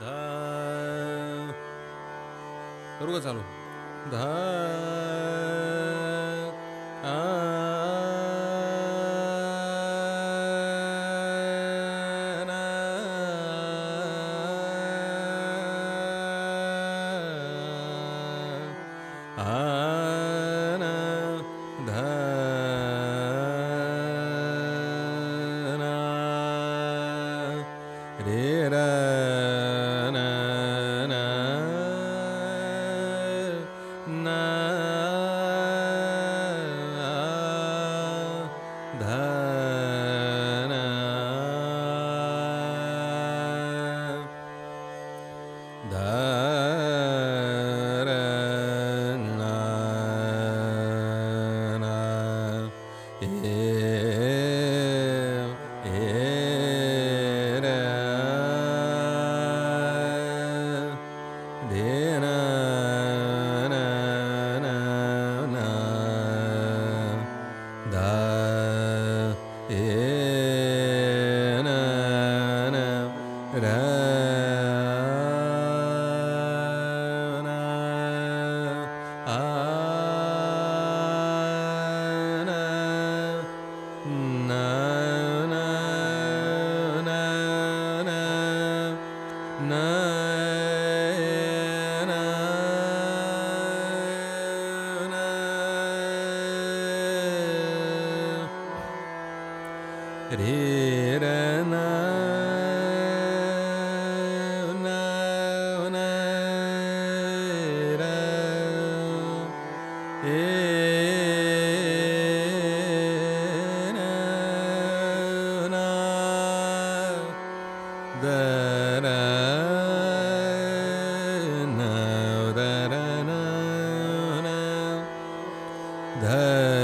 धा. करू का चालू. धा. The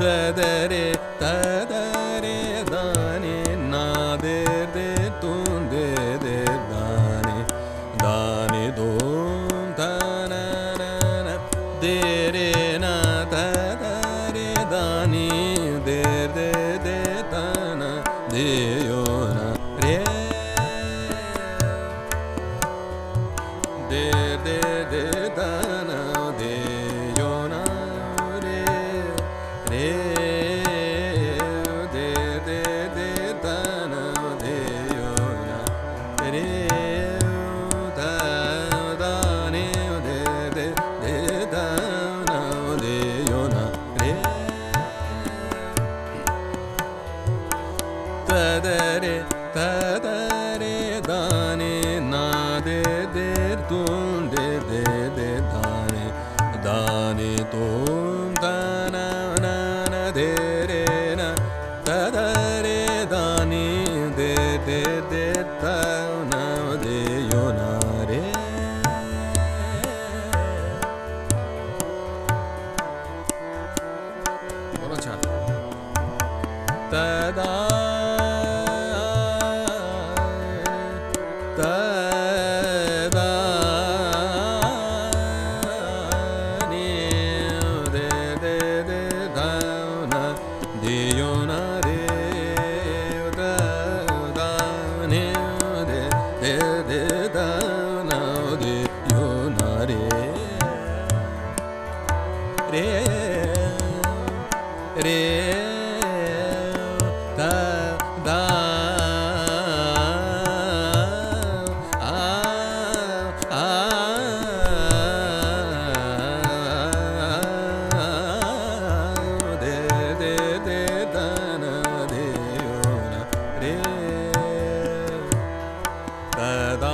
तदरे तदरे। said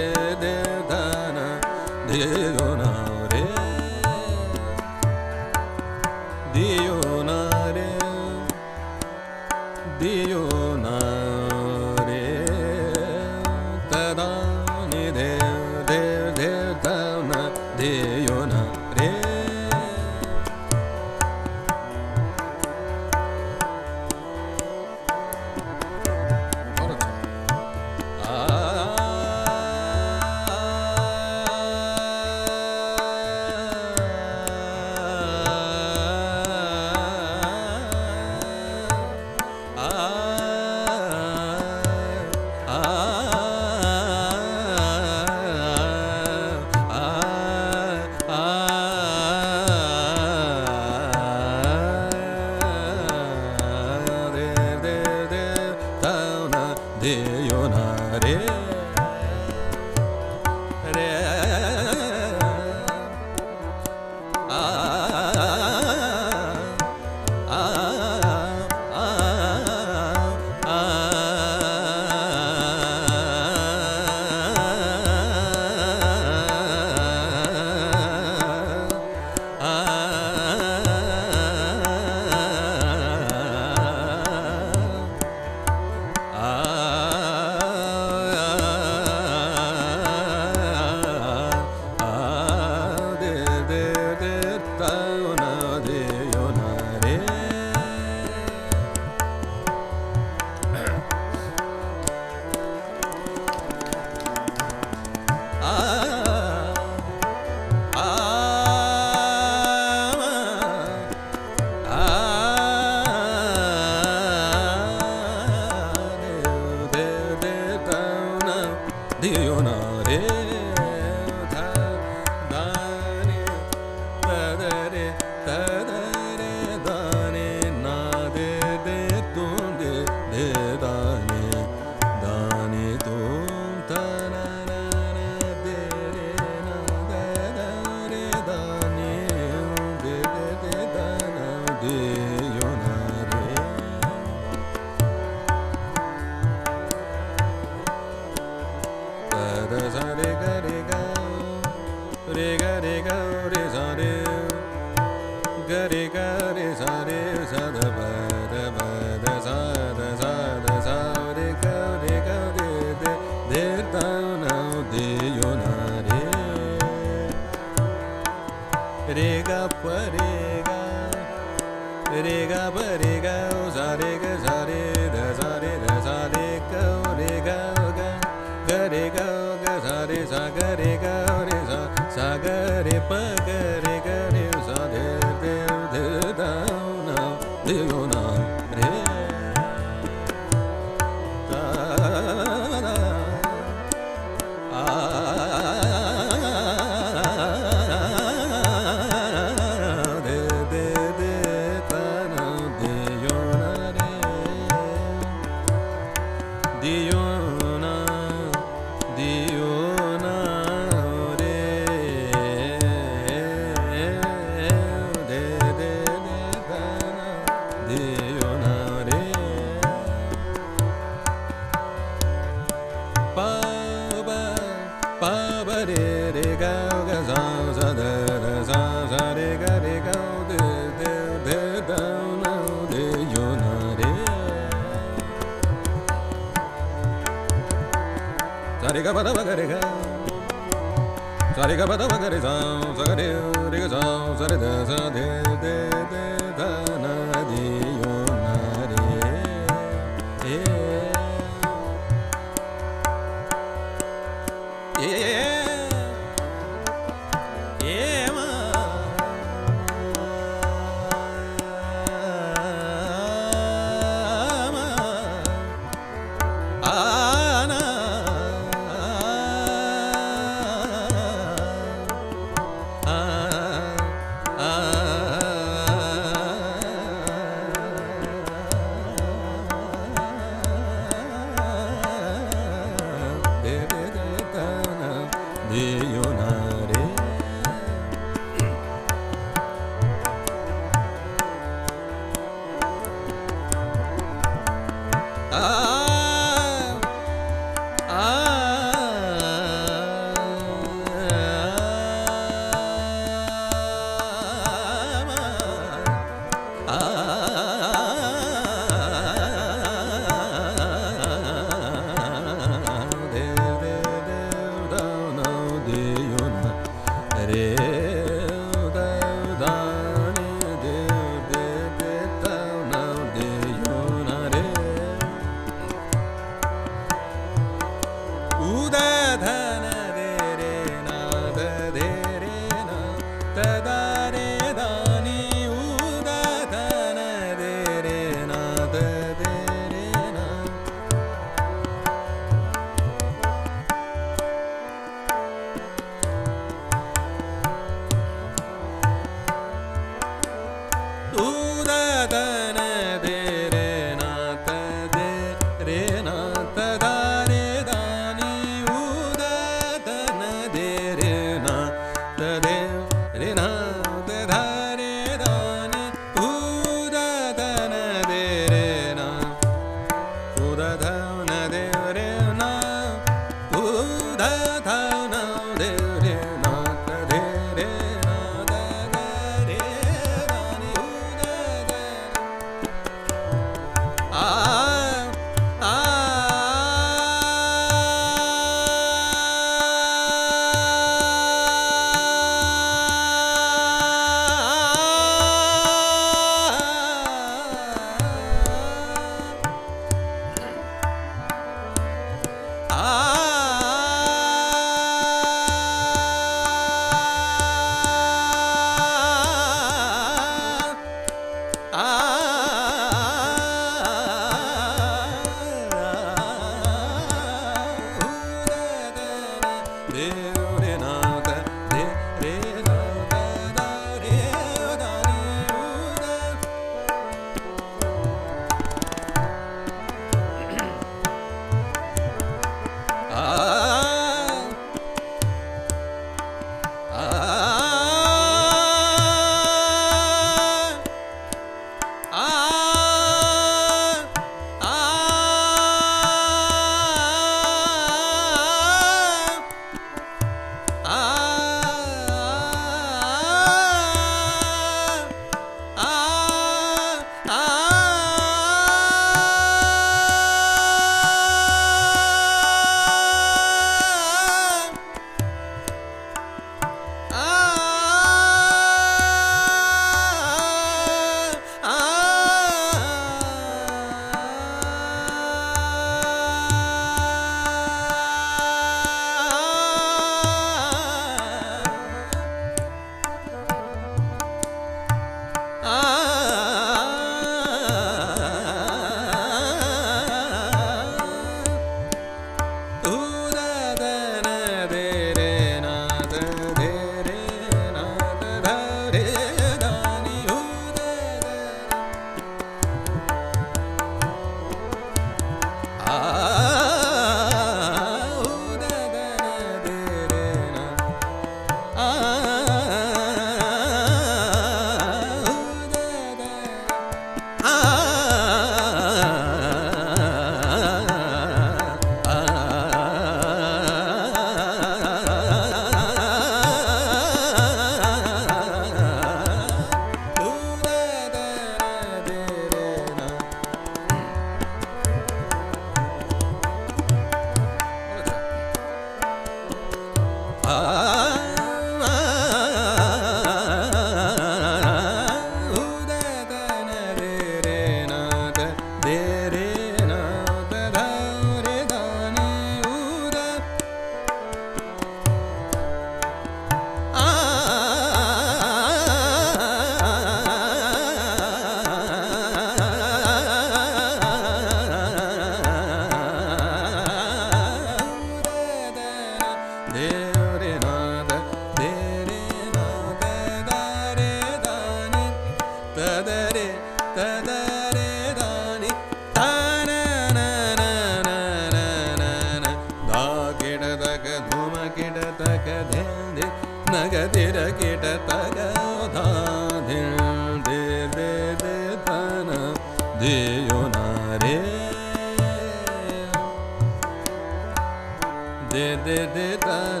De de de da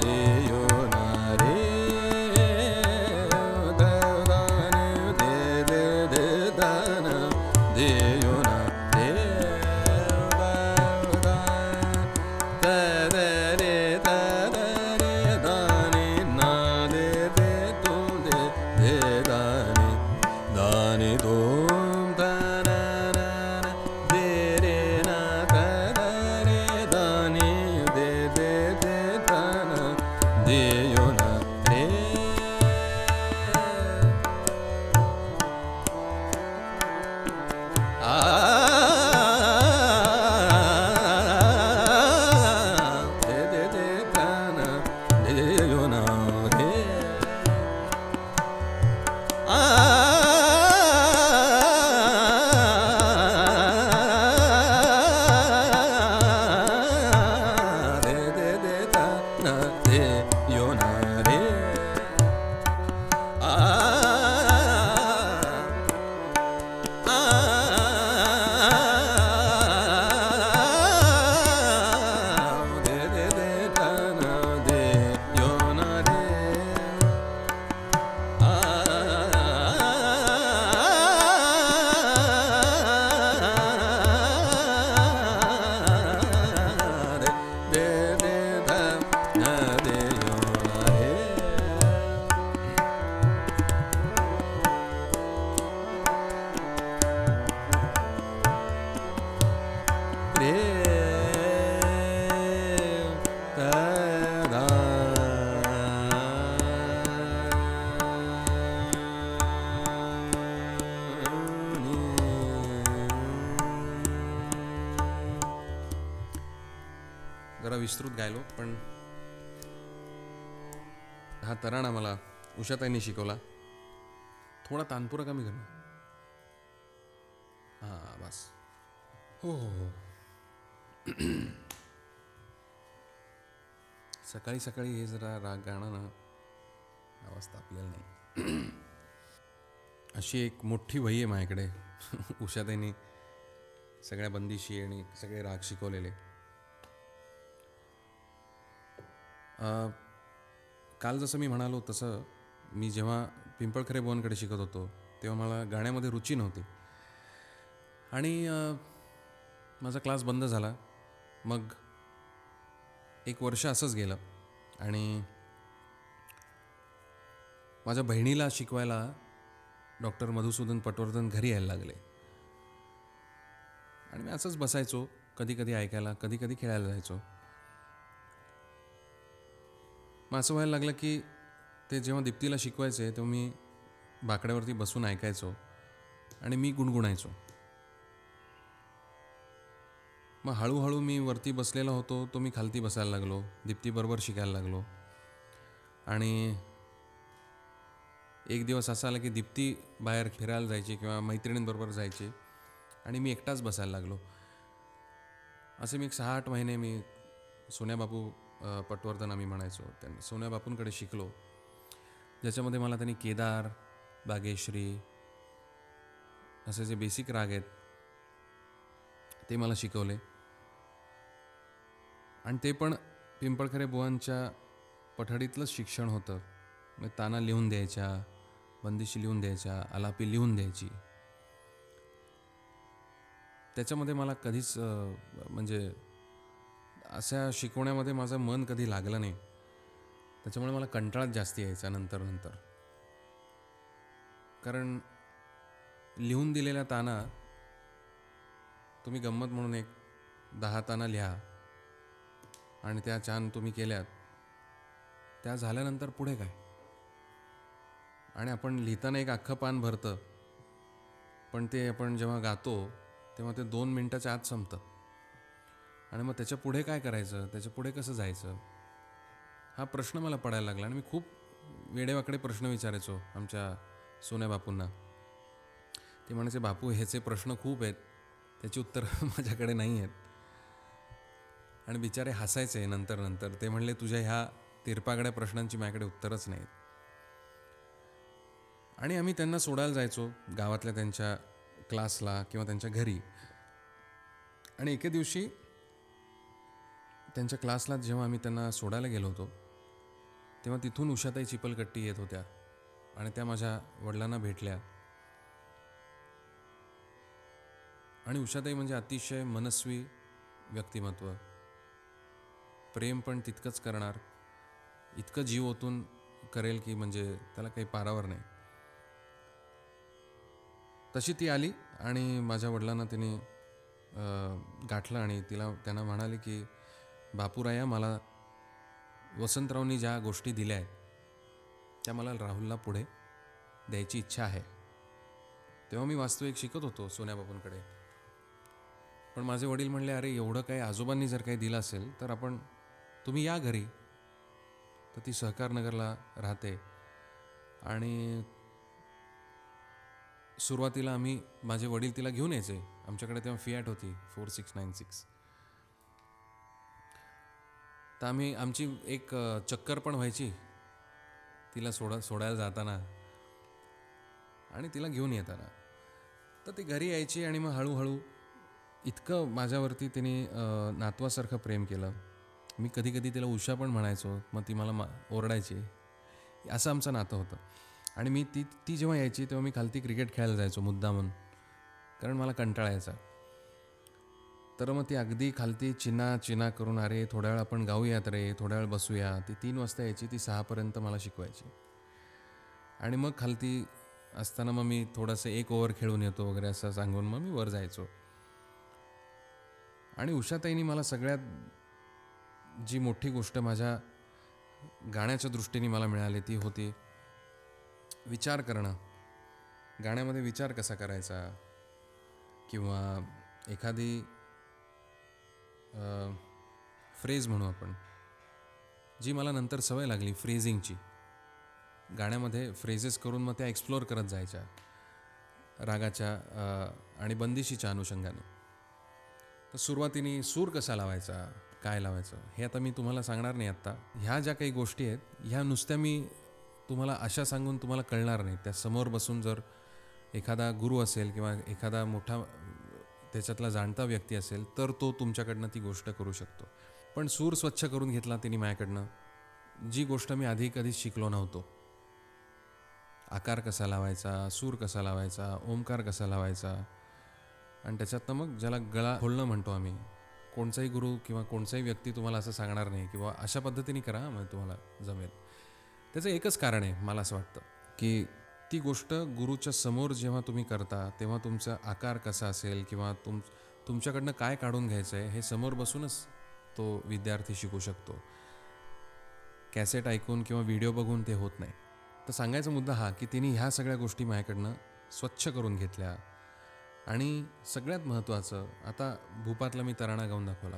de. हा तराणा मला उषाताईंनी शिकवला. थोडा तानपुरा कमी कर हां बस. हो हो हो. सकाळी सकाळी हे जरा राग गाणं ना अवस्था आपल्याला नाही. अशी एक मोठी वही आहे माझ्याकडे. उषाताईंनी सगळ्या बंदिशी आणि सगळे राग शिकवलेले. काल जसं मी म्हणालो तसं मी जेव्हा पिंपळखरे बोनकडे शिकत होतो तेव्हा मला गाण्यामध्ये रुची नव्हती. आणि माझा क्लास बंद झाला. मग एक वर्ष असंच गेलं. आणि माझ्या बहिणीला शिकवायला डॉक्टर मधुसूदन पटवर्धन घरी यायला लागले. आणि मी असंच बसायचो कधी कधी ऐकायला कधी कधी खेळायला जायचो. मग असं व्हायला लागलं की ते जेव्हा दीप्तीला शिकवायचे तेव्हा मी बाकड्यावरती बसून ऐकायचो आणि मी गुणगुणायचो. मग हळूहळू मी वरती बसलेला होतो तो मी खालती बसायला लागलो दीप्तीबरोबर शिकायला लागलो. आणि एक दिवस असा आला की दीप्ती बाहेर फिरायला जायची किंवा मैत्रिणींबरोबर जायची आणि मी एकटाच बसायला लागलो. असे मी एक सहा आठ महिने मी सोन्याबापू पटवर्धन आम्ही म्हणायचो त्यांनी. सोन्या बापूंकडे शिकलो. ज्याच्यामध्ये मला त्यांनी केदार बागेश्री असे जे बेसिक राग आहेत ते मला शिकवले. आणि ते पण पिंपळखरे बुवांच्या पठडीतलंच शिक्षण होतं. मग ताना लिहून द्यायच्या बंदिशी लिहून द्यायच्या आलापी लिहून द्यायची. त्याच्यामध्ये मला कधीच म्हणजे अशा शिकवण्यामध्ये माझं मन कधी लागलं नाही. त्याच्यामुळे मला कंटाळाच जास्त यायचा नंतर नंतर. कारण लिहून दिलेल्या ताना तुम्ही गंमत म्हणून एक दहा ताना लिहा आणि त्या छान तुम्ही केल्यात. त्या झाल्यानंतर पुढे काय? आणि आपण लिहिताना एक अख्खं पान भरतं. पण ते आपण जेव्हा गातो तेव्हा ते दोन मिनटाच्या आत संपतं. आणि मग त्याच्या पुढे काय करायचं? त्याच्या पुढे कसं जायचं? हा प्रश्न मला पडायला लागला आणि मी खूप वेडेवाकडे प्रश्न विचारायचो आमच्या सोन्या बापूंना. ते म्हणायचे बापू ह्याचे प्रश्न खूप आहेत. त्याची उत्तरं माझ्याकडे नाही आहेत. आणि बिचारे हसायचे नंतर नंतर. ते म्हणले तुझ्या ह्या तिरपागड्या प्रश्नांची माझ्याकडे उत्तरच नाहीत. आणि आम्ही त्यांना सोडायला जायचो गावातल्या त्यांच्या क्लासला किंवा त्यांच्या घरी. आणि एके दिवशी त्यांच्या क्लासला जेव्हा आम्ही त्यांना सोडायला गेलो होतो तेव्हा तिथून उषाताई चिपलकट्टी येत होत्या आणि त्या माझ्या वडिलांना भेटल्या. आणि उषाताई म्हणजे अतिशय मनस्वी व्यक्तिमत्व. प्रेम पण तितकंच करणार. इतकं जीव ओतून करेल की म्हणजे त्याला काही पारावर नाही. तशी ती आली आणि माझ्या वडिलांना तिने गाठलं आणि तिला त्यांना म्हणाले की बापूराया मला वसंतरावनी ज्या गोष्टी दिल्या आहेत त्या मला राहुलला पुढे द्यायची इच्छा आहे. तेव्हा मी वास्तविक शिकत होतो सोन्याबापूंकडे. पण माझे वडील म्हणले अरे एवढं काही आजोबांनी जर काही दिलं असेल तर आपण तुम्ही या घरी. तर ती सहकारनगरला राहते. आणि सुरुवातीला आम्ही माझे वडील तिला घेऊन यायचे. आमच्याकडे तेव्हा फियाट होती फोर सिक्स नाईन सिक्स तर आम्ही आमची एक चक्कर पण व्हायची. तिला सोडा सोडायला जाताना. आणि तिला घेऊन येताना. तर ती घरी यायची आणि मग हळूहळू इतकं माझ्यावरती तिने नातवासारखं प्रेम केलं. मी कधी कधी तिला उषा पण म्हणायचो मग ती मला मा ओरडायची. असं आमचं नातं होतं. आणि मी ती ती जेव्हा यायची तेव्हा मी खालती क्रिकेट खेळायला जायचो मुद्दा म्हणून कारण मला कंटाळा यायचा. तर मग ती अगदी खालती चिना चिना करून अरे थोड्या वेळ आपण गाऊयात रे थोड्या वेळ बसूया. ती तीन वाजता यायची ती सहापर्यंत मला शिकवायची. आणि मग खालती असताना मग मी थोडंसं एक ओव्हर खेळून येतो वगैरे असं सांगून मग मी वर जायचो. आणि उषाताईनी मला सगळ्यात जी मोठी गोष्ट माझ्या गाण्याच्या दृष्टीने मला मिळाली ती होती विचार करणं. गाण्यामध्ये विचार कसा करायचा? किंवा एखादी फ्रेज म्हणू आपण जी मला नंतर सवय लागली फ्रेझिंगची गाण्यामध्ये फ्रेजेस करून मग त्या एक्सप्लोअर करत जायच्या रागाच्या आणि बंदिशीच्या अनुषंगाने. तर सुरुवातीने सूर कसा लावायचा काय लावायचं हे आता मी तुम्हाला सांगणार नाही आत्ता. ह्या ज्या काही गोष्टी आहेत ह्या नुसत्या मी तुम्हाला अशा सांगून तुम्हाला कळणार नाही. त्या समोर बसून जर एखादा गुरु असेल किंवा एखादा मोठा त्याच्यातला जाणता व्यक्ती असेल तर तो तुमच्याकडनं ती गोष्ट करू शकतो. पण सूर स्वच्छ करून घेतला तिने माझ्याकडनं जी गोष्ट मी आधी कधीच शिकलो नव्हतो. आकार कसा लावायचा सूर कसा लावायचा ओंकार कसा लावायचा आणि त्याच्यातनं मग ज्याला गळा खोलणं म्हणतो आम्ही कोणचाही गुरु किंवा कोणचाही व्यक्ती तुम्हाला असं सांगणार नाही किंवा अशा पद्धतीने करा मग तुम्हाला जमेल. त्याचं एकच कारण आहे मला असं वाटतं की ती गोष्ट गुरुच्या समोर जेव्हा तुम्ही करता तेव्हा तुमचा आकार कसा असेल किंवा तुम तुमच्याकडनं काय काढून घ्यायचं आहे हे समोर बसूनच तो विद्यार्थी शिकू शकतो. कॅसेट ऐकून किंवा व्हिडिओ बघून ते होत नाही. तर सांगायचा मुद्दा हा की तिने ह्या सगळ्या गोष्टी माझ्याकडनं स्वच्छ करून घेतल्या. आणि सगळ्यात महत्त्वाचं आता भूपातला मी तराणा गाऊन दाखवला.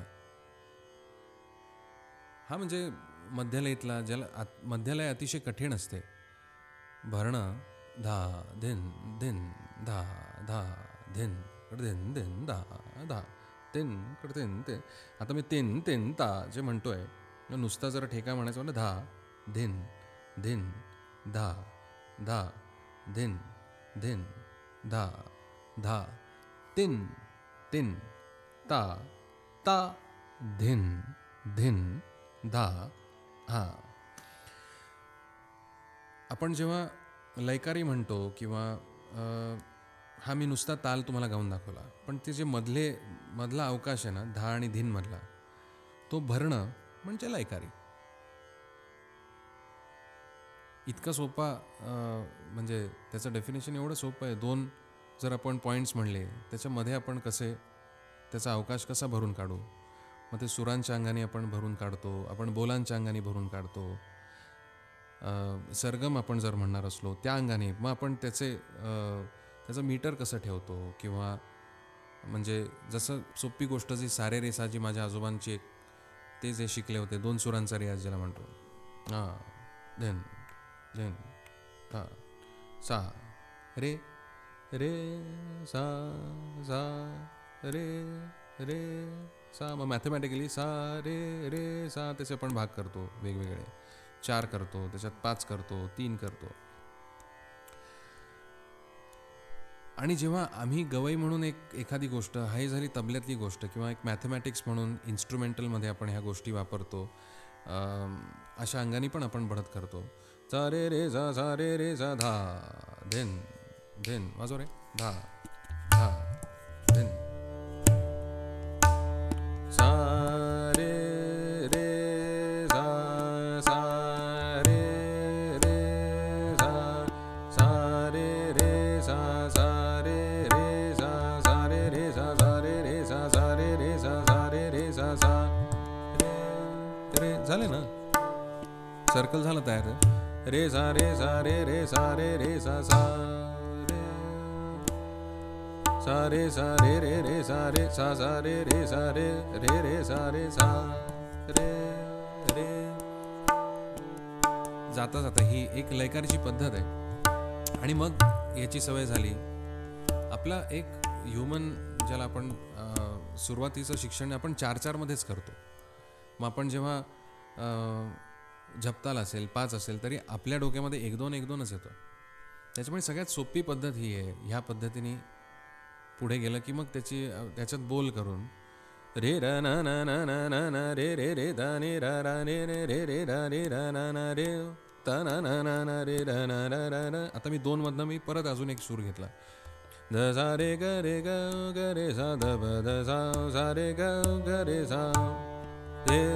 हा म्हणजे मध्यलयीतला ज्याला आत- मध्यलय अतिशय कठीण असते. भरणं धा धिन धिन धा धा धिन धिन धिन धा धा तिन तिन ते. आता मी तिन तिन ता जे म्हणतोय नुसता जर ठेका म्हणायचं म्हणजे धा धिन धिन धा धा धिन धिन धा धा तिन तिन ता ता धिन धिन धा हा. आपण जेव्हा लयकारी म्हणतो किंवा हा मी नुसता ताल तुम्हाला गाऊन दाखवला पण ते जे मधले मधला अवकाश आहे ना धा आणि धीनमधला तो भरणं म्हणजे लयकारी. इतका सोपा म्हणजे त्याचं डेफिनेशन एवढं सोपं आहे दोन जर आपण पॉईंट्स म्हणले त्याच्यामध्ये आपण कसे त्याचा अवकाश कसा भरून काढू? मग ते सुरांच्या अंगाने आपण भरून काढतो आपण बोलांच्या अंगाने भरून काढतो सरगम आपण जर म्हणणार असलो त्या अंगाने मग आपण त्याचे त्याचं मीटर कसं ठेवतो? किंवा म्हणजे जसं सोपी गोष्ट जी सारे रेसा जी माझ्या आजोबांची एक ते जे शिकले होते दोन सुरांचा रियाज ज्याला म्हणतो. हां धन धन हां सा रे रे सा सा रे रे सा मग मॅथमॅटिकली सा रे रे सा त्याचे आपण भाग करतो वेगवेगळे. चार करतो त्याच्यात पाच करतो तीन करतो. आणि जेव्हा आम्ही गवई म्हणून एक एखादी गोष्ट हाय झाली तबल्यातली गोष्ट किंवा एक मॅथमॅटिक्स म्हणून इन्स्ट्रुमेंटलमध्ये आपण ह्या गोष्टी वापरतो अशा अंगाने पण आपण बढत करतो. चा रे रे सा सा रे रे सा धा धेन धेन वाजव रे धा. झाले ना? सर्कल झालं तयार. रे सा रे सा रे रे सा रे रे सा सा रे. सा रे सा रे रे रे सा रे सा सा रे रे सा रे रे रे सा रे सा रे रे. जाता जाता ही एक लयकारची पद्धत आहे. आणि मग याची सवय झाली. आपला एक ह्युमन ज्याला आपण सुरुवातीचं शिक्षण आपण चार चारमध्येच करतो. मग आपण जेव्हा झपताल असेल पाच असेल तरी आपल्या डोक्यामध्ये एक दोन एक दोनच येतं. त्याच्यामुळे सगळ्यात सोपी पद्धत ही आहे. ह्या पद्धतीने पुढे गेलं की मग त्याची त्याच्यात बोल करून रे र न न न न न न रे रे रे द ने र र ने रे रे रे र रे र न न रे त न न न न रे र न र र र आता मी दोन मधनं मी परत अजून एक सूर घेतला. ध सा रे ग रे ग ग रे सा ध ब ध सा सा रे ग ग रे सा रे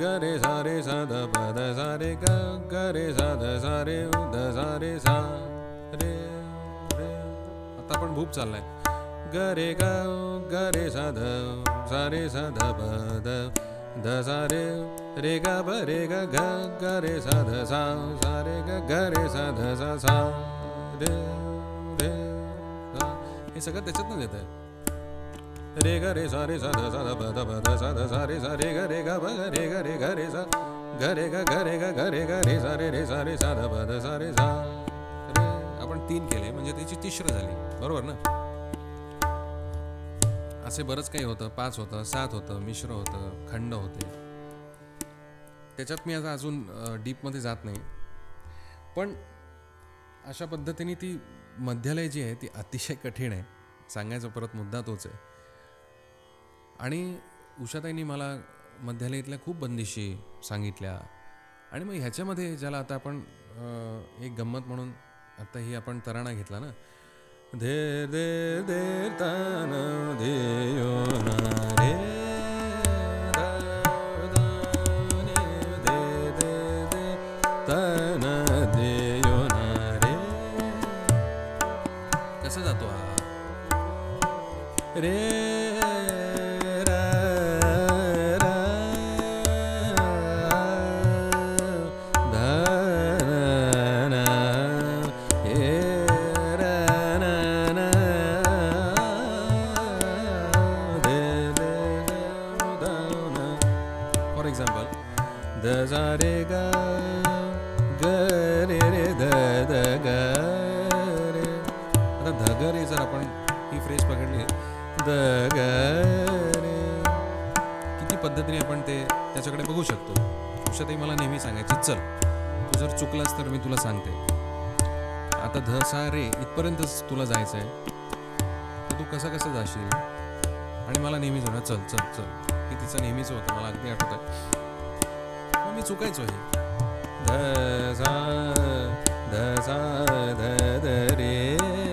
गरे सारे साध सा रे ग गरे साध रे उ ध सा रे सा रे. आता पण भूप चाललाय. गरे ग गरे साध सारे साध सा ध सारे रे ग ब रे ग घ गरे साध सा रे ग गरे साध सा सा रे रे हे सगळं त्याच्यातनं येत आहे रे ग रे सा रे सा ध सा ध प ध प ध सा ध सा रे सा रे ग रे ग प ग रे ग रे ग रे सा ग रे ग ग रे ग ग रे ग रे सा रे रे सा रे सा ध प ध सा रे सा रे. आपण तीन केले म्हणजे त्याची तिसरं झाली. बरोबर ना? असे बरंच काही होतं. पाच होतं सात होतं मिश्र होतं खंड होते. त्याच्यात मी आता अजून डीपमध्ये जात नाही. पण अशा पद्धतीने ती मध्यालय जी आहे ती अतिशय कठीण आहे. सांगायचा परत मुद्दा तोच आहे. आणि उषाताईंनी मला मध्यालयातल्या खूप बंदिशी सांगितल्या. आणि मग ह्याच्यामध्ये ज्याला आता आपण एक गंमत म्हणून आता ही आपण तराणा घेतला ना. धे दे दे तन धेयो ना रे. तुला सांगते. आता ध सा रे इथपर्यंतच तुला जायचं आहे तर तू कसं कसं जाशील? आणि मला नेहमीच होणार चल चल चल. हे तिचं नेहमीच होतं मला अगदी आठवत आहे मग मी चुकायचो हे. ध सा ध सा ध ध रे.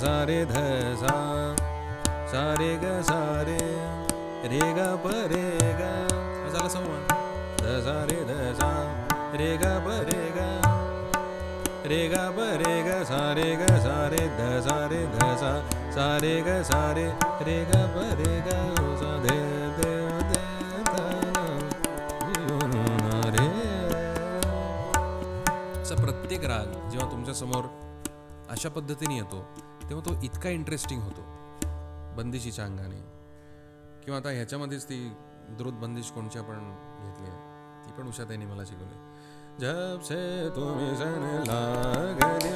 सा रे ध सा सा रे ग सा रे रे ग प रे ग. झाला संवाद. ध सा रे ध सा रे ग प रे ग. रे ग प रे ग सा रे ग सा रे ध सा रे ध सा सा रे ग सा रे रे ग प रे ग. सा धे दे दे रे. प्रत्येक राग जेव्हा तुमच्यासमोर अशा पद्धतीने येतो तेव्हा तो इतका इंटरेस्टिंग होतो बंदिशीच्या अंगाने. किंवा आता ह्याच्यामध्येच ती द्रुत बंदिश कोणची आपण घेतली आहे ती पण उषा त्यांनी मला शिकवली जब से तुम्ही जन लागले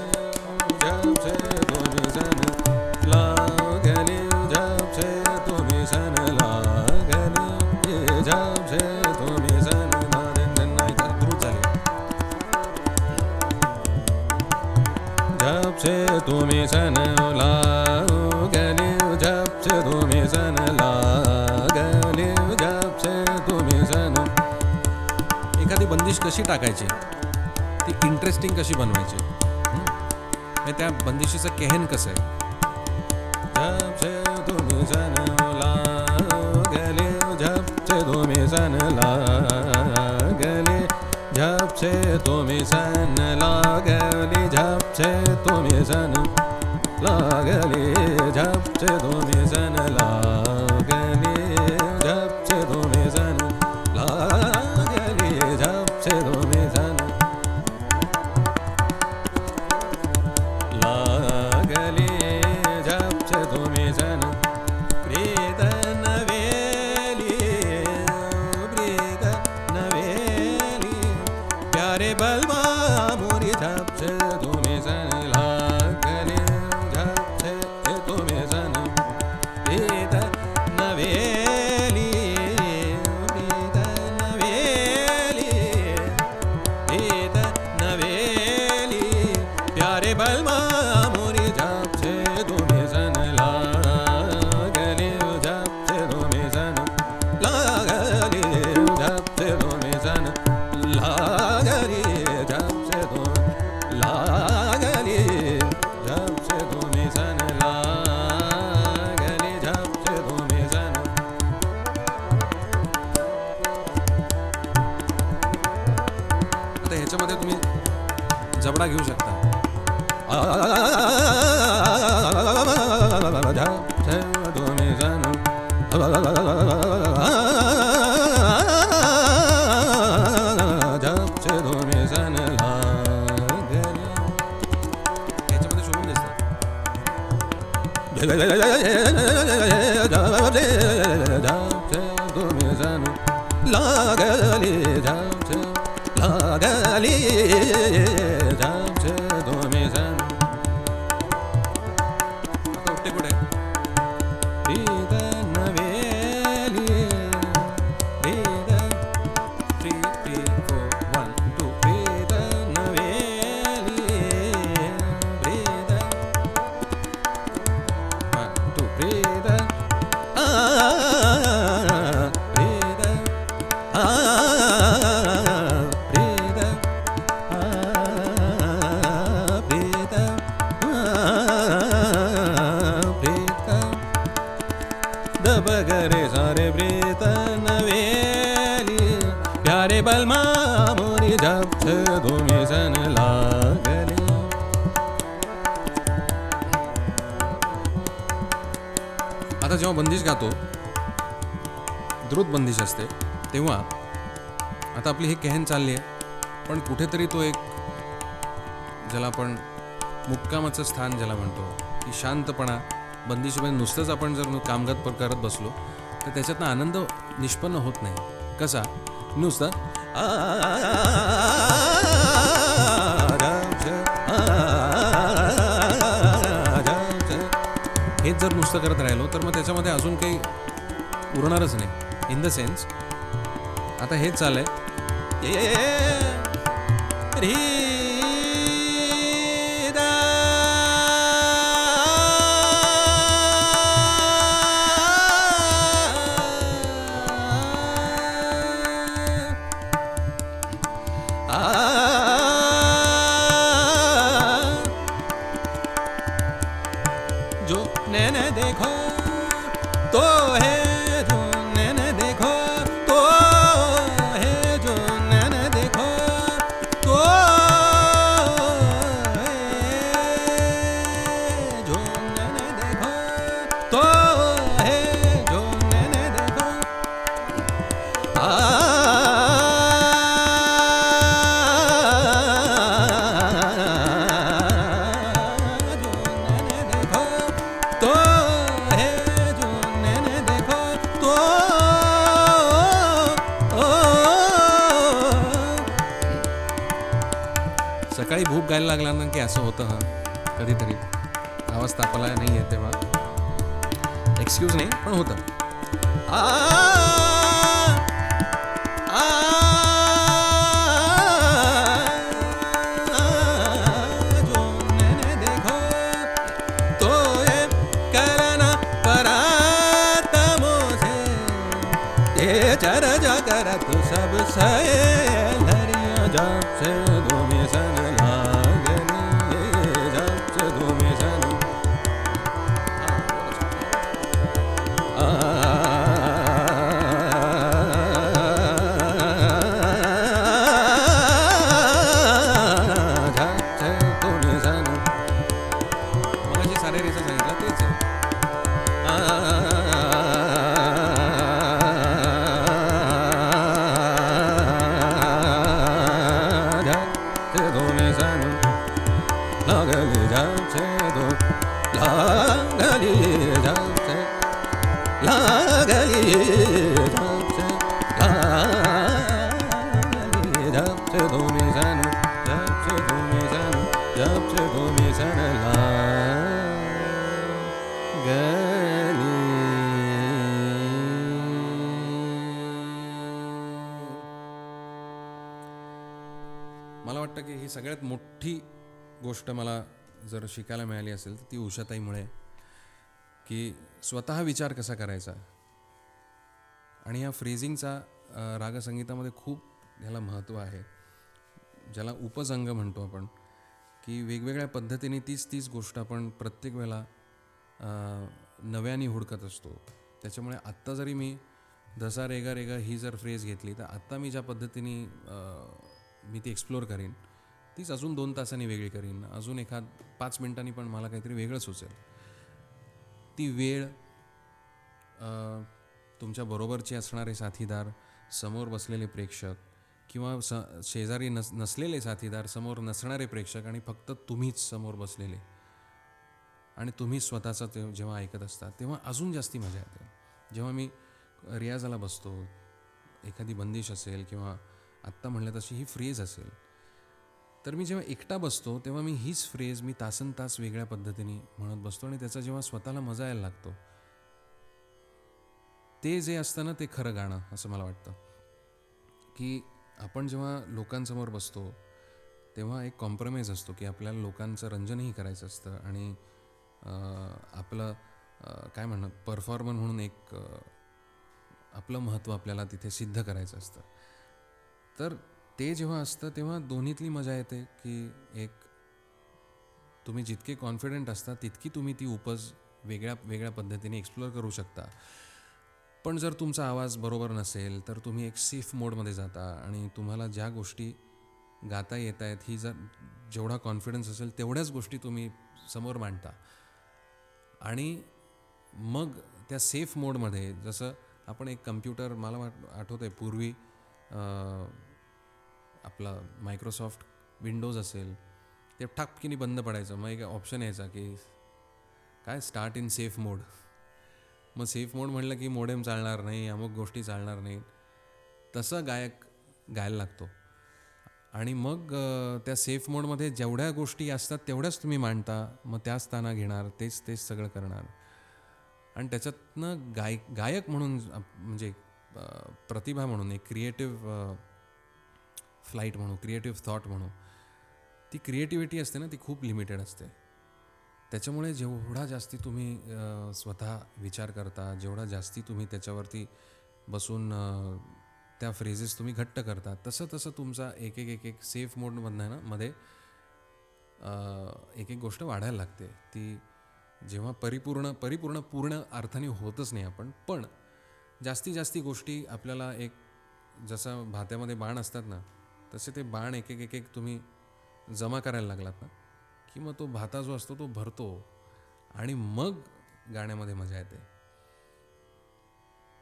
जब से तुम्ही जन लागले जब से तुम्ही जन जब तुम्ही सन लागले जब तुम्ही सन लागले जब तुम्ही सन एखादी बंदिश कशी टाकायची? ती इंटरेस्टिंग कशी बनवायची? हे त्या बंदिशीचं केहन कसं आहे? जब तुम्ही सन लागले जब तुम्ही सन लागली जब तुम्ही सन लागली झप झापे ला शांतपणा नुसतंच आपण जर कामगार करत बसलो तर त्याच्यातनं आनंद निष्पन्न होत नाही कसा नुसतं हेच जर नुसतं करत राहिलो तर मग त्याच्यामध्ये अजून काही उरणारच नाही इन द सेन्स आता हेच चाललंय मला वाटतं की ही सगळ्यात मोठी गोष्ट मला जर शिकायला मिळाली असेल तर ती उषाताईमुळे की स्वतः विचार कसा करायचा? आणि या फ्रेझिंगचा रागसंगीतामध्ये खूप ह्याला महत्त्व आहे. ज्याला उपसंग म्हणतो आपण की वेगवेगळ्या पद्धतीने तीच तीच गोष्ट आपण प्रत्येक वेळेला नव्याने हुडकत असतो. त्याच्यामुळे आत्ता जरी मी दसा रेगा रेगा ही जर फ्रेज घेतली तर आत्ता मी ज्या पद्धतीने मी ती एक्सप्लोअर करीन तीच अजून दोन तासांनी वेगळी करीन. अजून एखाद पाच मिनिटांनी पण मला काहीतरी वेगळं सुचेल. ती वेळ तुमच्या बरोबरचे असणारे साथीदार समोर बसलेले प्रेक्षक किंवा स शेजारी नस नसलेले साथीदार समोर नसणारे प्रेक्षक आणि फक्त तुम्हीच समोर बसलेले आणि तुम्ही स्वतःचं ते जेव्हा ऐकत असता तेव्हा अजून जास्ती मजा येते. जेव्हा मी रियाजाला बसतो एखादी बंदिश असेल किंवा आत्ता म्हणलं तशी ही फ्रेज असेल तर मी जेव्हा एकटा बसतो तेव्हा मी हीच फ्रेज मी तासन तास वेगळ्या पद्धतीने म्हणत बसतो आणि त्याचा जेव्हा स्वतःला मजा यायला लागतो ते जे असतं ना ते खरं गाणं असं मला वाटतं. की आपण जेव्हा लोकांसमोर बसतो तेव्हा एक कॉम्प्रोमाइज असतो की आपल्याला लोकांचं रंजनही करायचं असतं आणि आपलं काय म्हणणं परफॉर्मर म्हणून एक आपलं महत्त्व आपल्याला तिथे सिद्ध करायचं असतं. तर ते जेव्हा असतं तेव्हा दोन्हीतली मजा येते की एक तुम्ही जितके कॉन्फिडंट असता तितकी तुम्ही ती उपज वेगळ्या वेगळ्या पद्धतीने एक्सप्लोअर करू शकता. पण जर तुमचा आवाज बरोबर नसेल तर तुम्ही एक सेफ मोडमध्ये जाता आणि तुम्हाला ज्या गोष्टी गाता येत आहेत ही जर जेवढा कॉन्फिडन्स असेल तेवढ्याच गोष्टी तुम्ही समोर मांडता. आणि मग त्या सेफ मोडमध्ये जसं आपण एक कम्प्युटर मला वाट आठवतं आहे पूर्वी आपला मायक्रोसॉफ्ट विंडोज असेल ते ठापकीने बंद पडायचं. मग एक ऑप्शन यायचा की काय स्टार्ट इन सेफ मोड मग सेफ मोड म्हटलं की मोडेम चालणार नाही अमुक गोष्टी चालणार नाहीत. तसं गायक गायला लागतो. आणि मग त्या सेफ मोडमध्ये जेवढ्या गोष्टी असतात तेवढ्याच तुम्ही मांडता मग त्या स्थाना घेणार तेच तेच सगळं करणार. आणि त्याच्यातनं गाय गायक म्हणून म्हणजे प्रतिभा म्हणून एक क्रिएटिव्ह फ्लाईट म्हणू क्रिएटिव्ह थॉट म्हणू ती क्रिएटिव्हिटी असते ना ती खूप लिमिटेड असते. त्याच्यामुळे जेवढा जास्ती तुम्ही स्वतः विचार करता जेवढा जास्ती तुम्ही त्याच्यावरती बसून त्या फ्रेजेस तुम्ही घट्ट करता तसं तसं तुमचा एक एक एक एक सेफ मोडमधनं ना मध्ये एक एक गोष्ट वाढायला लागते. ती जेव्हा परिपूर्ण परिपूर्ण पूर्ण अर्थाने होतच नाही आपण पण जास्ती जास्ती गोष्टी आपल्याला एक जसं भात्यामध्ये बाण असतात ना तसे ते बाण एक एक एक एक तुम्ही जमा करायला लागलात ना की मग तो भाता जो असतो तो भरतो आणि मग गाण्यामध्ये मजा येते.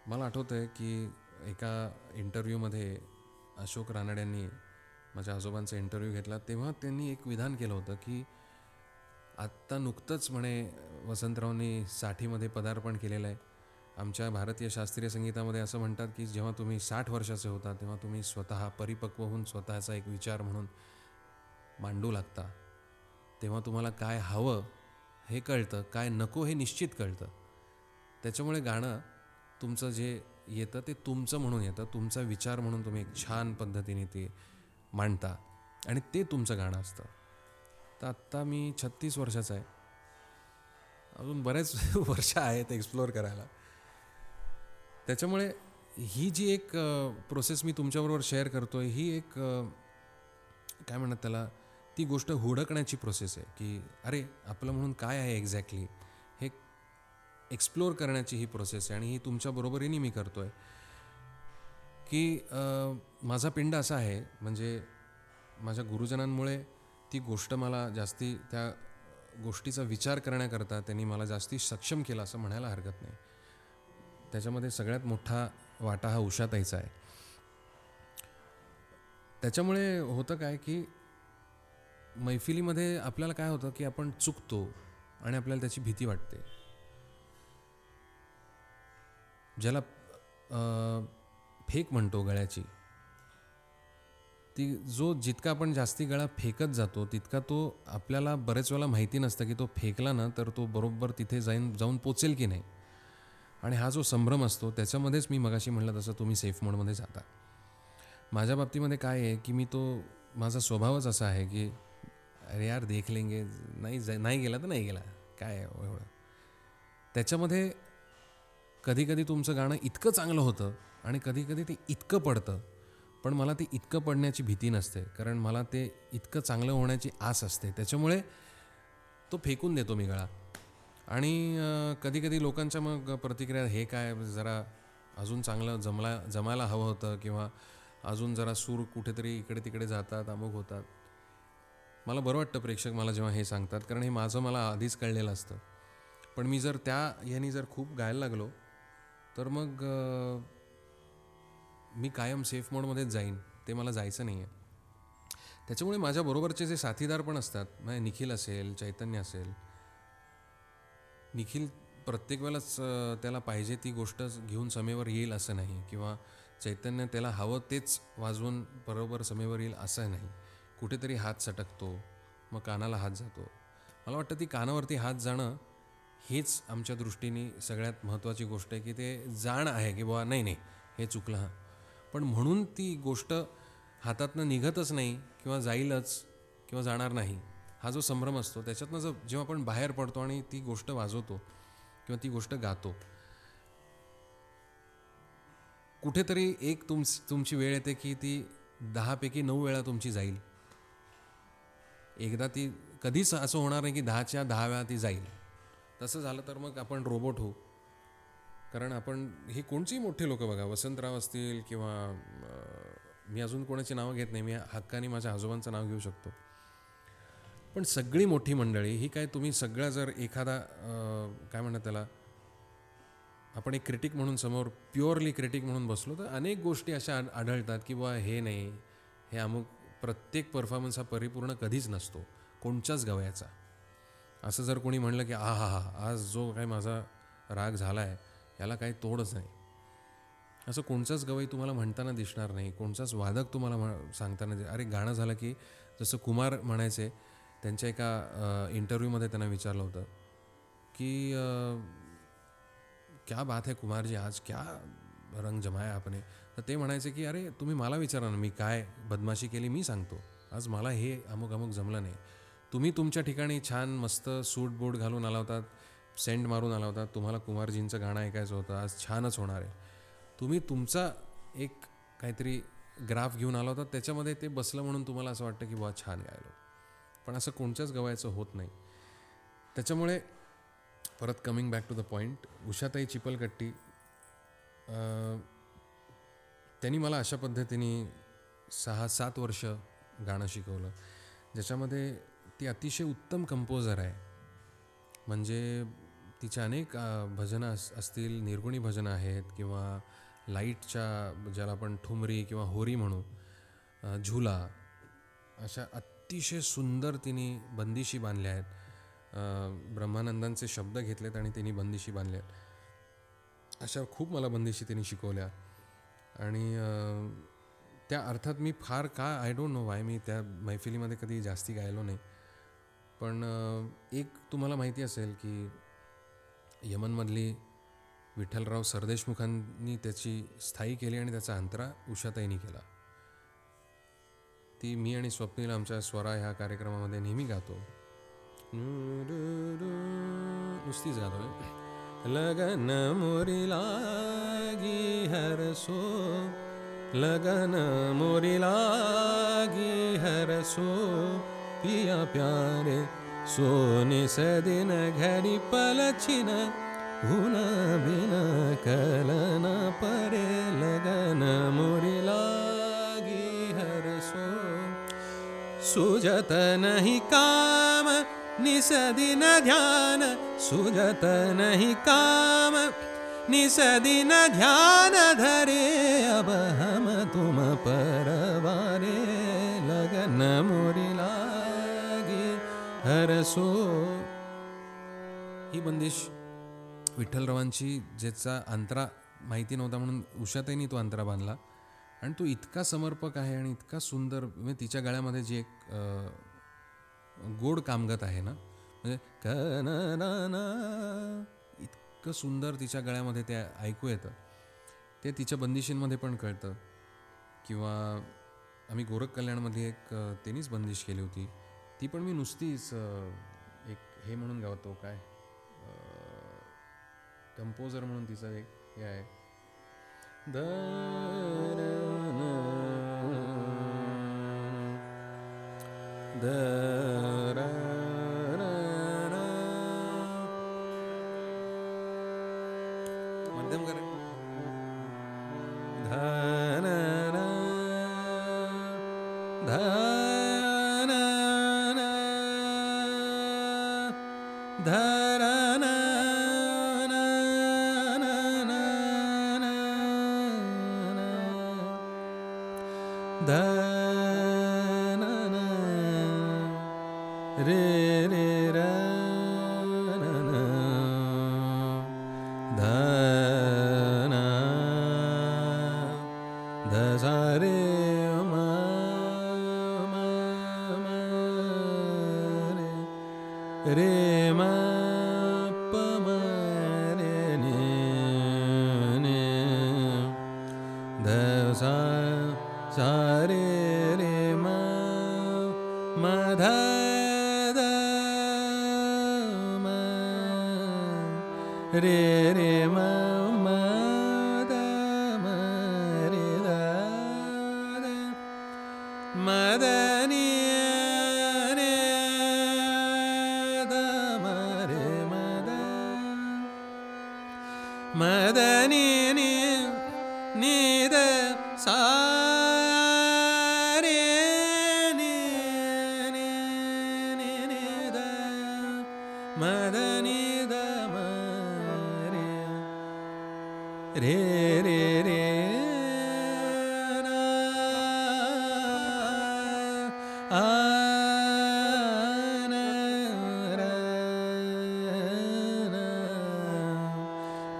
मला आठवतं आहे की एका इंटरव्ह्यूमध्ये अशोक रानड्यांनी माझ्या आजोबांचा इंटरव्ह्यू घेतला तेव्हा त्यांनी एक विधान केलं होतं की आत्ता नुकतंच म्हणे वसंतरावनी साठीमध्ये पदार्पण केलेलं आहे. आमच्या भारतीय शास्त्रीय संगीतामध्ये असं म्हणतात की जेव्हा तुम्ही साठ वर्षाचे होता तेव्हा तुम्ही स्वतः परिपक्व होऊन स्वतःचा एक विचार म्हणून मांडू लागता. तेव्हा तुम्हाला काय हवं हे कळतं काय नको हे निश्चित कळतं. त्याच्यामुळे गाणं तुमचं जे येतं ते तुमचं म्हणून येतं. तुमचा विचार म्हणून तुम्ही एक छान पद्धतीने ते मांडता आणि ते तुमचं गाणं असतं. तर आत्ता मी छत्तीस वर्षाचा आहे. अजून बरेच वर्ष आहेत एक्सप्लोअर करायला. त्याच्यामुळे ही जी एक प्रोसेस मी तुमच्याबरोबर शेअर करतो आहे ही एक काय म्हणतात त्याला ती गोष्ट हुडकण्याची प्रोसेस आहे की अरे आपलं म्हणून काय आहे एक्झॅक्टली हे एक्सप्लोअर करण्याची ही प्रोसेस आहे आणि ही तुमच्या बरोबरीने मी करतो आहे की माझा पिंड असा आहे म्हणजे माझ्या गुरुजनांमुळे ती गोष्ट मला जास्ती त्या गोष्टीचा विचार करण्याकरता त्यांनी मला जास्ती सक्षम केला असं म्हणायला हरकत नाही. त्याच्यामध्ये सगळ्यात मोठा वाटा हा उषाताईचा आहे. त्याच्यामुळे होतं काय की मैफिलीमध्ये आपल्याला काय होतं की आपण चुकतो आणि आपल्याला त्याची भीती वाटते. ज्याला फेक म्हणतो गळ्याची ती जो जितका आपण जास्ती गळा फेकत जातो तितका तो आपल्याला बरेच वेळा माहिती नसतं की तो फेकला ना तर तो बरोबर तिथे जाईन जाऊन पोचेल की नाही. आणि हा जो संभ्रम असतो त्याच्यामध्येच मी मगाशी म्हटलं तसं तुम्ही सेफ मोडमध्ये जाता. माझ्या बाबतीमध्ये काय आहे की मी तो माझा स्वभावच असा आहे की अरे यार देख लेंगे। नाही जा नाही गेला तर नाही गेला. काय एवढं? त्याच्यामध्ये कधीकधी तुमचं गाणं इतकं चांगलं होतं आणि कधीकधी ते इतकं पडतं पण मला ते इतकं पडण्याची भीती नसते कारण मला ते इतकं चांगलं होण्याची आस असते. त्याच्यामुळे तो फेकून देतो मी गळा. आणि कधीकधी लोकांच्या मग प्रतिक्रिया हे काय जरा अजून चांगलं जमला जमायला हवं होतं किंवा अजून जरा सूर कुठेतरी इकडे तिकडे जातात अमुक होतात. मला बरं वाटतं प्रेक्षक मला जेव्हा हे सांगतात कारण हे माझं मला आधीच कळलेलं असतं. पण मी जर त्या ह्यानी जर खूप गायला लागलो तर मग मी कायम सेफ मोडमध्येच जाईन ते मला जायचं नाही आहे त्याच्यामुळे माझ्याबरोबरचे जे साथीदार पण असतात म्हणजे निखिल असेल चैतन्य असेल निखिल प्रत्येक वेळेलाच त्याला पाहिजे ती गोष्ट घेऊन समेवर येईल असं नाही किंवा चैतन्य त्याला हवं तेच वाजवून बरोबर समेवर येईल असं नाही. कुठेतरी हात सटकतो मग कानाला हात जातो. मला वाटतं ती कानावरती हात जाणं हेच आमच्या दृष्टीने सगळ्यात महत्त्वाची गोष्ट आहे की ते जाण आहे की बाबा नाही नाही हे चुकलं हां. पण म्हणून ती गोष्ट हातातनं निघतच नाही किंवा जाईलच किंवा जाणार नाही हा जो संभ्रम असतो त्याच्यातनं जर जेव्हा आपण बाहेर पडतो आणि ती गोष्ट वाजवतो किंवा ती गोष्ट गातो कुठेतरी एक तुम तुमची वेळ येते की ती दहापैकी नऊ वेळा तुमची जाईल. एकदा ती कधीच असं होणार नाही की दहाच्या दहा वेळा ती जाईल. तसं झालं तर मग आपण रोबोट होऊ. कारण आपण ही कोणची मोठी लोक बघा वसंतराव असतील किंवा मी अजून कोणाची नावं घेत नाही मी हक्काने माझ्या आजोबांचं नाव घेऊ शकतो. पण सगळी मोठी मंडळी ही काय तुम्ही सगळ्या जर एखादा काय म्हणतात त्याला आपण एक क्रिटिक म्हणून समोर प्युअरली क्रिटिक म्हणून बसलो तर अनेक गोष्टी अशा आढळतात की बुवा हे नाही हे अमुक प्रत्येक परफॉर्मन्स हा परिपूर्ण कधीच नसतो. कोणच्याच गवयाचा. असं जर कोणी म्हणलं की आ हा हा आज जो काही माझा राग झाला आहे याला काही तोडच नाही. असं कोणचाच गवई तुम्हाला म्हणताना दिसणार नाही. कोणचाच वादक तुम्हाला म्हण सांगताना दि- अरे गाणं झालं की जसं कुमार म्हणायचे त्यांच्या एका इंटरव्ह्यूमध्ये त्यांना विचारलं होतं की क्या बात है कुमार जी आज क्या रंग जमाया आपने? तर ते म्हणायचे की अरे तुम्ही मला विचारा ना मी काय बदमाशी केली मी सांगतो. आज मला हे अमुक अमुक जमलं नाही. तुम्ही तुमच्या ठिकाणी छान मस्त सूट बूट घालून आला होतात सेंट मारून आला होता. तुम्हाला कुमारजींचं गाणं ऐकायचं होतं. आज छानच होणार आहे. तुम्ही तुमचा एक काहीतरी ग्राफ घेऊन आला होता. त्याच्यामध्ये ते बसलं म्हणून तुम्हाला असं वाटतं की बुवा छान गायलो पण असं कोणत्याच गवायचं होत नाही. त्याच्यामुळे परत coming back to the point Ushatai Chiplakatti त्यांनी मला अशा पद्धतीने सहा सात वर्ष गाणं शिकवलं. ज्याच्यामध्ये ती अतिशय उत्तम कंपोजर आहे. म्हणजे तिच्या अनेक भजनं अस असतील निर्गुणी भजनं आहेत किंवा लाईटच्या ज्याला आपण ठुमरी किंवा होरी म्हणू झुला अशा अतिशय सुंदर तिने बंदिशी बांधल्या आहेत. ब्रह्मानंदांचे शब्द घेतलेत आणि तिने बंदिशी बांधल्या आहेत. अशा खूप मला बंदिशी तिने शिकवल्या. आणि त्या अर्थात मी फार का आय डोंट नो वाय मी त्या मैफिलीमध्ये कधी जास्ती गायलो नाही. पण एक तुम्हाला माहिती असेल की यमनमधली विठ्ठलराव सरदेशमुखांनी त्याची स्थायी केली आणि त्याचा अंतरा उषाताईंनी केला. ती मी आणि स्वप्नील आमच्या स्वरा ह्या कार्यक्रमामध्ये नेहमी गातो. नुसतीच गातो लगन मोरी लागी हरसो लगन मोरी लागी हरसो पिया प्यारे सोने सदिन घरी पलछिन हुन बिन कलन परे लगन मोरी लागी हरसो सुजत नहीं काम निसदिन ध्यान सुजत नहीं काम। निसदिन ध्यान धरे अब हम तुम परवारे लगन मोरी लागे हरसो ही बंदिश विठ्ठलरावांची ज्याचा अंतरा माहिती नव्हता म्हणून उषाताईनी तो अंतरा बांधला. आणि तो इतका समर्पक आहे आणि इतका सुंदर म्हणजे तिच्या गळ्यामध्ये जी एक गोड कामगत आहे ना? म्हणजे कननाना इतकं सुंदर तिच्या गळ्यामध्ये ते ऐकू येतं. ते तिच्या बंदिशींमध्ये पण कळतं. किंवा आम्ही गोरख कल्याणमध्ये एक तेनीच बंदिश केली होती. ती पण मी नुसतीच एक हे म्हणून गावतो काय? कंपोजर म्हणून तिचं एक हे आहे. मध्यम करे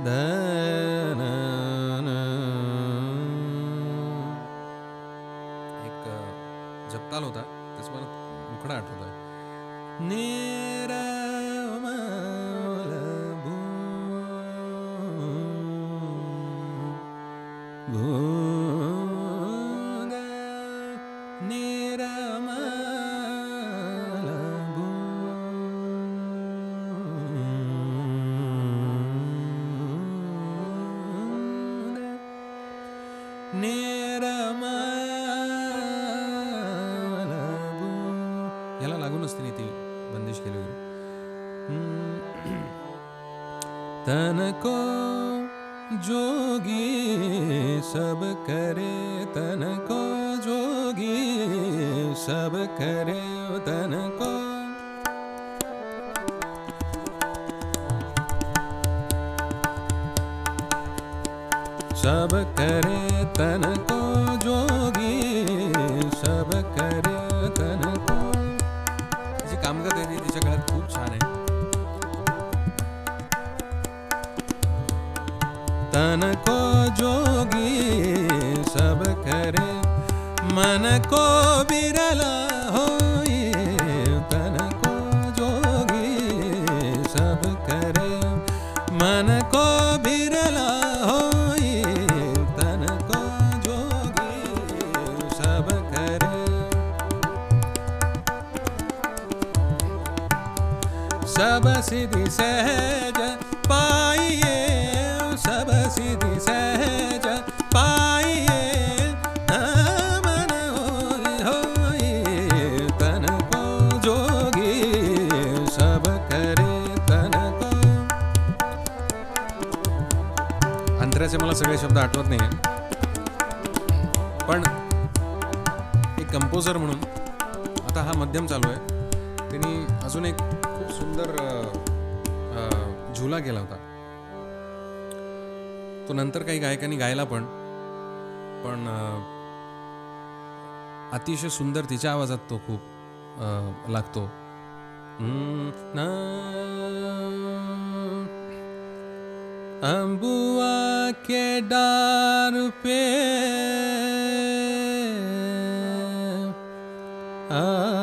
एक जपताल होता त्याच मला मुखडा आठवत आहे नेरा पण एक कंपोजर म्हणून आता हा मध्यम चालू आहे. त्यांनी अजून एक खूप सुंदर झुला केला होता. तो नंतर काही गायकांनी गायला पण पण अतिशय सुंदर तिच्या आवाजात तो खूप लागतो. ना अम्बुआ के डार पे। आ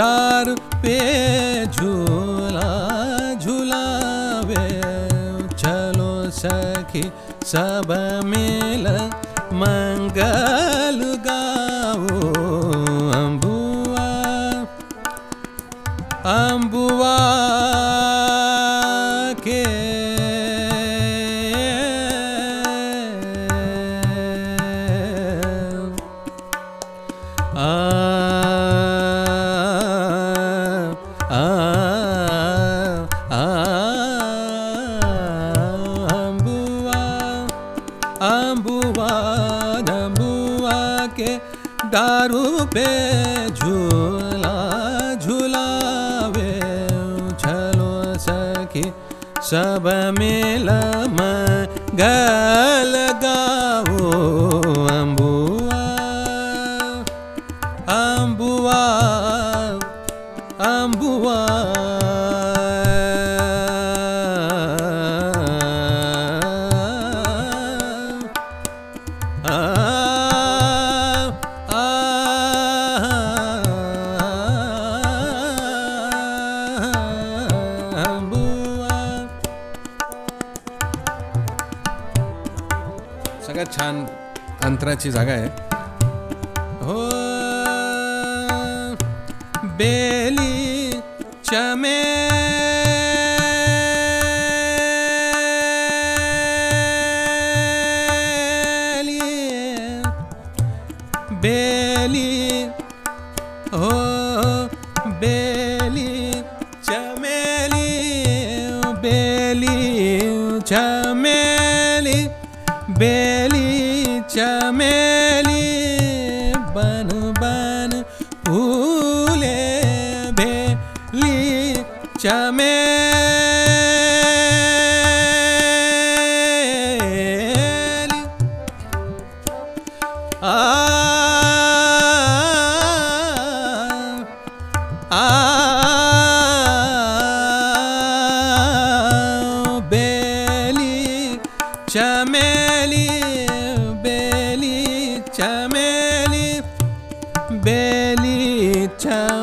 डार पे झूला झूलावे। चलो सखी सब मिल मंगल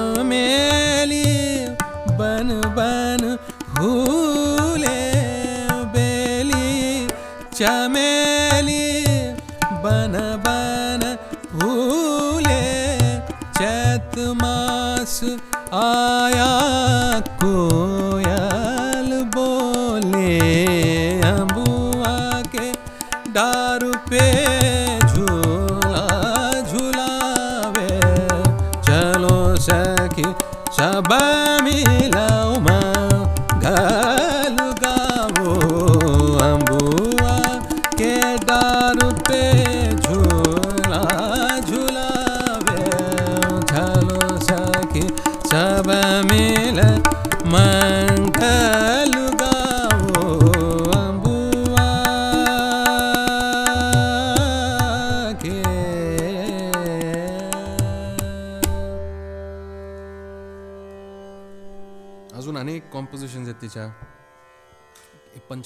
चमेली बन बन फूले बेली चमेली बन बुलेल भूले चतमासु आया को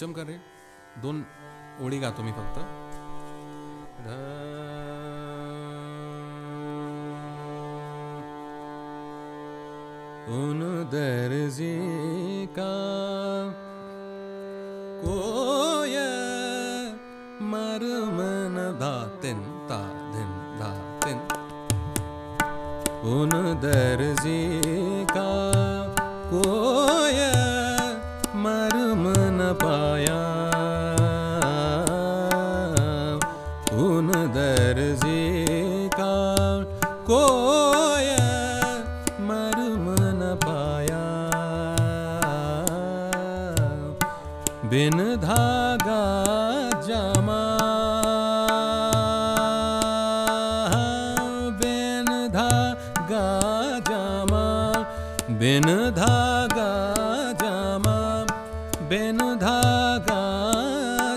मोचम करे दोन ओळी गातो मी फक्त. उन दर्जी का कोय मरमन दातिन ताधिन दातिन उन दर्जी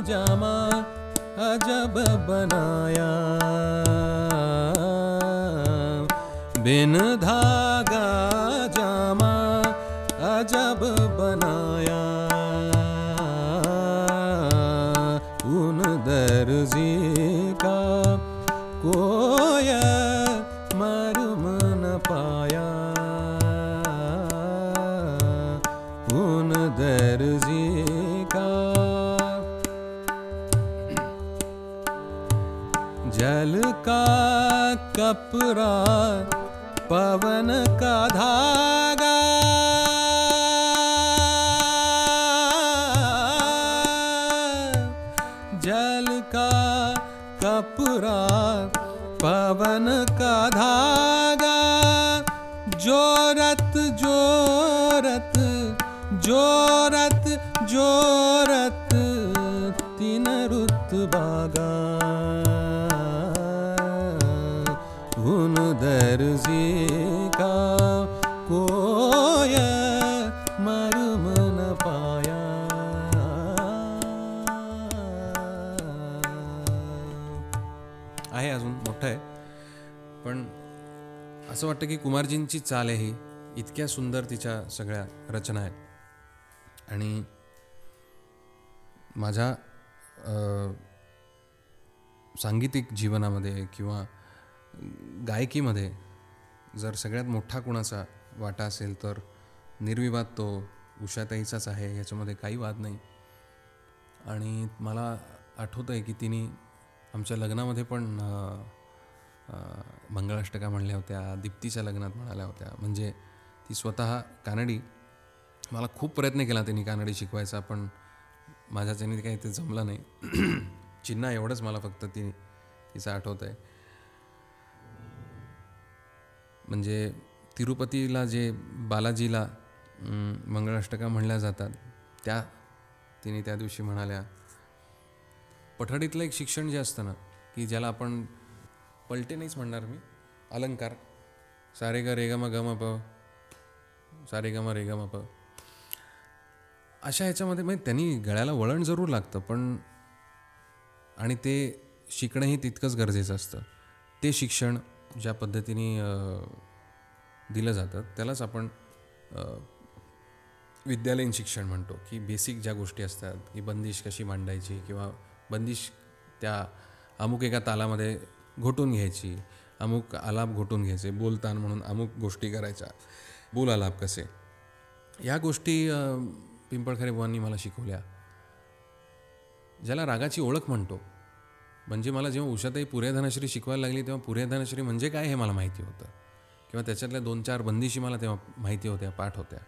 जामा अजब बनाया। बिन धाग कपरा पवन का धार। वाटतं की कुमारजींची चाल आहे ही. इतक्या सुंदर तिच्या सगळ्या रचना आहेत. आणि माझ्या सांगीतिक जीवनामध्ये किंवा गायकीमध्ये जर सगळ्यात मोठा कुणाचा वाटा असेल तर निर्विवाद तो उषाताईचाच आहे याच्यामध्ये काही वाद नाही. आणि मला आठवतं आहे की तिने आमच्या लग्नामध्ये पण मंगळाष्टका म्हणल्या होत्या दीप्तीच्या लग्नात म्हणाल्या होत्या. म्हणजे ती स्वतः कानडी मला खूप प्रयत्न केला त्यांनी कानडी शिकवायचा पण माझ्याच्याने काही ते जमलं नाही. चिन्हा एवढंच मला फक्त ती तिचं आठवत आहे म्हणजे तिरुपतीला जे बालाजीला मंगळाष्टका म्हणल्या जातात त्या तिने त्या दिवशी म्हणाल्या पठडीतलं एक शिक्षण जे असतं ना की ज्याला आपण पलटे नाहीच म्हणणार मी. अलंकार. सारे ग रे ग म ग म प सारे ग म रे ग म प अशा ह्याच्यामध्ये म्हणजे त्यांनी गळ्याला वळण जरूर लागतं पण आणि ते शिकणंही तितकंच गरजेचं असतं. ते शिक्षण ज्या पद्धतीने दिलं जातं त्यालाच आपण विद्यालयीन शिक्षण म्हणतो की बेसिक ज्या गोष्टी असतात की बंदिश कशी मांडायची किंवा बंदिश त्या अमुक एका तालामध्ये घोटून घ्यायची. अमुक आलाप घोटून घ्यायचे. बोलतान म्हणून अमुक गोष्टी करायच्या. बोल आलाप कसे? या गोष्टी पिंपळखरे बुवांनी मला शिकवल्या. ज्याला रागाची ओळख म्हणतो. म्हणजे मला जेव्हा उषाताई पुर्याधनश्री शिकवायला लागली तेव्हा पुऱ्या धनश्री म्हणजे काय हे मला माहिती होतं. किंवा त्याच्यातल्या दोन चार बंदिशी मला तेव्हा माहिती होत्या पाठ होत्या.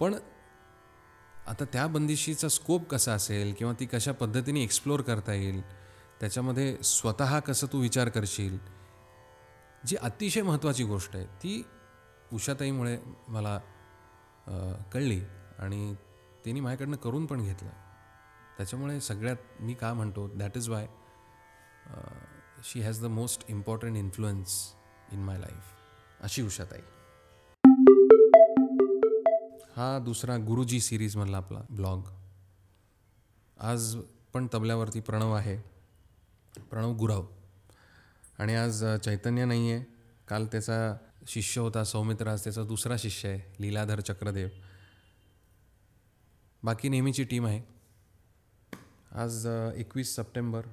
पण आता त्या बंदिशीचा स्कोप कसा असेल? किंवा ती कशा पद्धतीने एक्सप्लोअर करता येईल? त्याच्यामध्ये स्वतः कसं तू विचार करशील? जी अतिशय महत्त्वाची गोष्ट आहे ती उषाताईमुळे मला कळली आणि तिने माझ्याकडनं करून पण घेतलं. त्याच्यामुळे सगळ्यात मी का म्हणतो that is why she has the most important influence in my life अशी उषाताई. हा दुसरा गुरुजी सिरीजमधला आपला ब्लॉग आज पण तबल्यावरती प्रणव आहे. प्रणव गुराव. आणि आज चैतन्य नाही आहे काल त्याचा शिष्य होता सौमित्र आज त्याचा दुसरा शिष्य आहे लीलाधर चक्रदेव. बाकी नेहमीची टीम आहे. आज एकवीस सप्टेंबर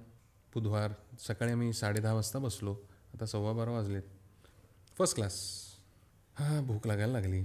बुधवार सकाळी आम्ही साडेदहा वाजता बसलो. आता सव्वा बारा वाजलेत. फर्स्ट क्लास हां भूक लागायला लागली.